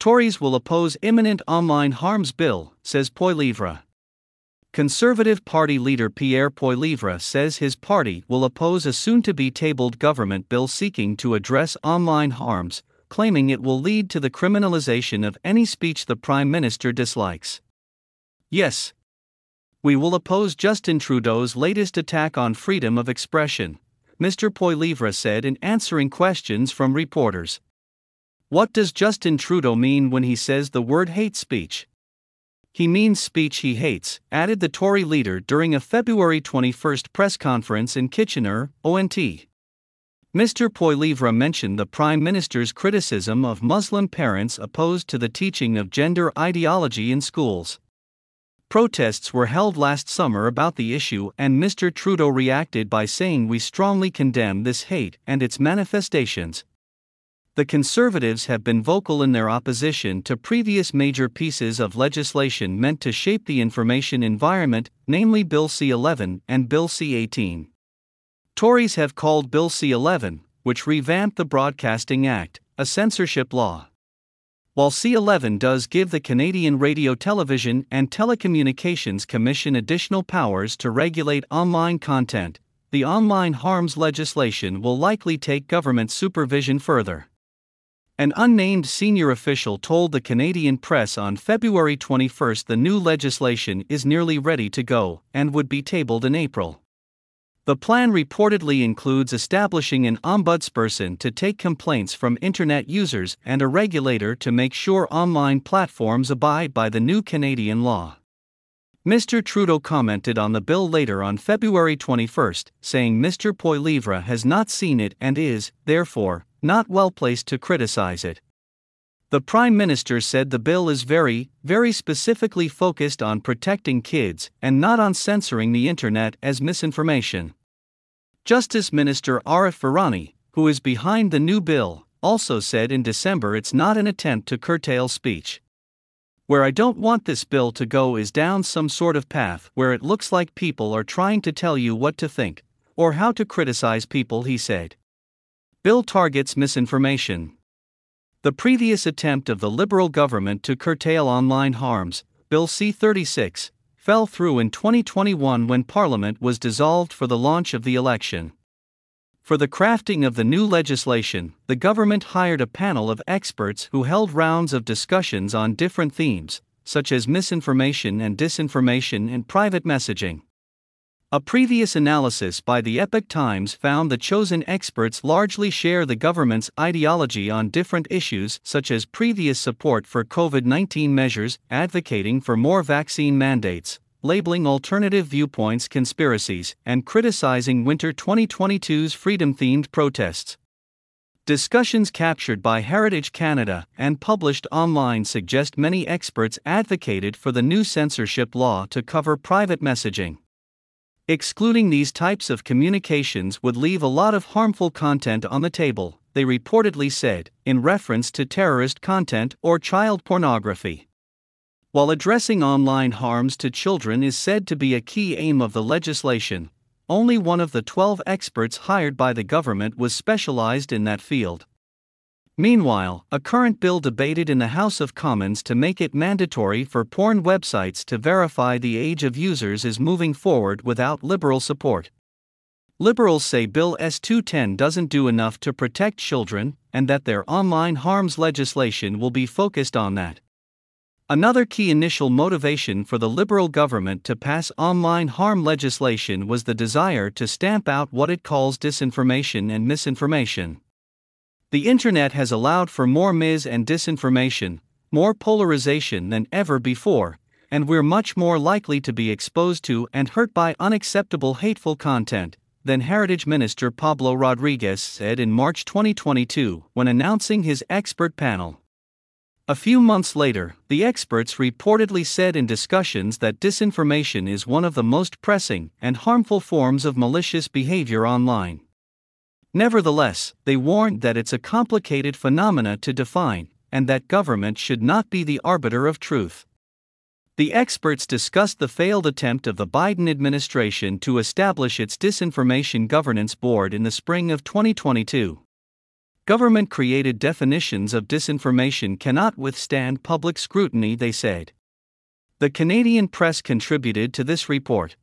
Tories will oppose imminent online harms bill, says Poilievre. Conservative Party leader Pierre Poilievre says his party will oppose a soon to be tabled government bill seeking to address online harms, claiming it will lead to the criminalization of any speech the Prime Minister dislikes. Yes. We will oppose Justin Trudeau's latest attack on freedom of expression, Mr. Poilievre said in answering questions from reporters. What does Justin Trudeau mean when he says the word hate speech? He means speech he hates, added the Tory leader during a February 21 press conference in Kitchener, ONT. Mr. Poilievre mentioned the Prime Minister's criticism of Muslim parents opposed to the teaching of gender ideology in schools. Protests were held last summer about the issue, and Mr. Trudeau reacted by saying, We strongly condemn this hate and its manifestations, the Conservatives have been vocal in their opposition to previous major pieces of legislation meant to shape the information environment, namely Bill C 11 and Bill C 18. Tories have called Bill C 11, which revamped the Broadcasting Act, a censorship law. While C 11 does give the Canadian Radio Television and Telecommunications Commission additional powers to regulate online content, the online harms legislation will likely take government supervision further. An unnamed senior official told the Canadian press on February 21 the new legislation is nearly ready to go and would be tabled in April. The plan reportedly includes establishing an ombudsperson to take complaints from internet users and a regulator to make sure online platforms abide by the new Canadian law. Mr. Trudeau commented on the bill later on February 21, saying Mr. Poilievre has not seen it and is, therefore, not well placed to criticize it. The Prime Minister said the bill is very, very specifically focused on protecting kids and not on censoring the Internet as misinformation. Justice Minister Arif Virani, who is behind the new bill, also said in December it's not an attempt to curtail speech. Where I don't want this bill to go is down some sort of path where it looks like people are trying to tell you what to think, or how to criticize people, he said. Bill targets misinformation. The previous attempt of the Liberal government to curtail online harms, Bill C 36, fell through in 2021 when Parliament was dissolved for the launch of the election. For the crafting of the new legislation, the government hired a panel of experts who held rounds of discussions on different themes, such as misinformation and disinformation and private messaging. A previous analysis by the Epoch Times found the chosen experts largely share the government's ideology on different issues, such as previous support for COVID 19 measures, advocating for more vaccine mandates, labeling alternative viewpoints conspiracies, and criticizing winter 2022's freedom themed protests. Discussions captured by Heritage Canada and published online suggest many experts advocated for the new censorship law to cover private messaging. Excluding these types of communications would leave a lot of harmful content on the table, they reportedly said, in reference to terrorist content or child pornography. While addressing online harms to children is said to be a key aim of the legislation, only one of the 12 experts hired by the government was specialized in that field. Meanwhile, a current bill debated in the House of Commons to make it mandatory for porn websites to verify the age of users is moving forward without Liberal support. Liberals say Bill S 210 doesn't do enough to protect children and that their online harms legislation will be focused on that. Another key initial motivation for the Liberal government to pass online harm legislation was the desire to stamp out what it calls disinformation and misinformation. The internet has allowed for more mis and disinformation, more polarization than ever before, and we're much more likely to be exposed to and hurt by unacceptable hateful content, than Heritage Minister Pablo Rodriguez said in March 2022 when announcing his expert panel. A few months later, the experts reportedly said in discussions that disinformation is one of the most pressing and harmful forms of malicious behavior online. Nevertheless, they warned that it's a complicated phenomena to define, and that government should not be the arbiter of truth. The experts discussed the failed attempt of the Biden administration to establish its Disinformation Governance Board in the spring of 2022. Government created definitions of disinformation cannot withstand public scrutiny, they said. The Canadian press contributed to this report.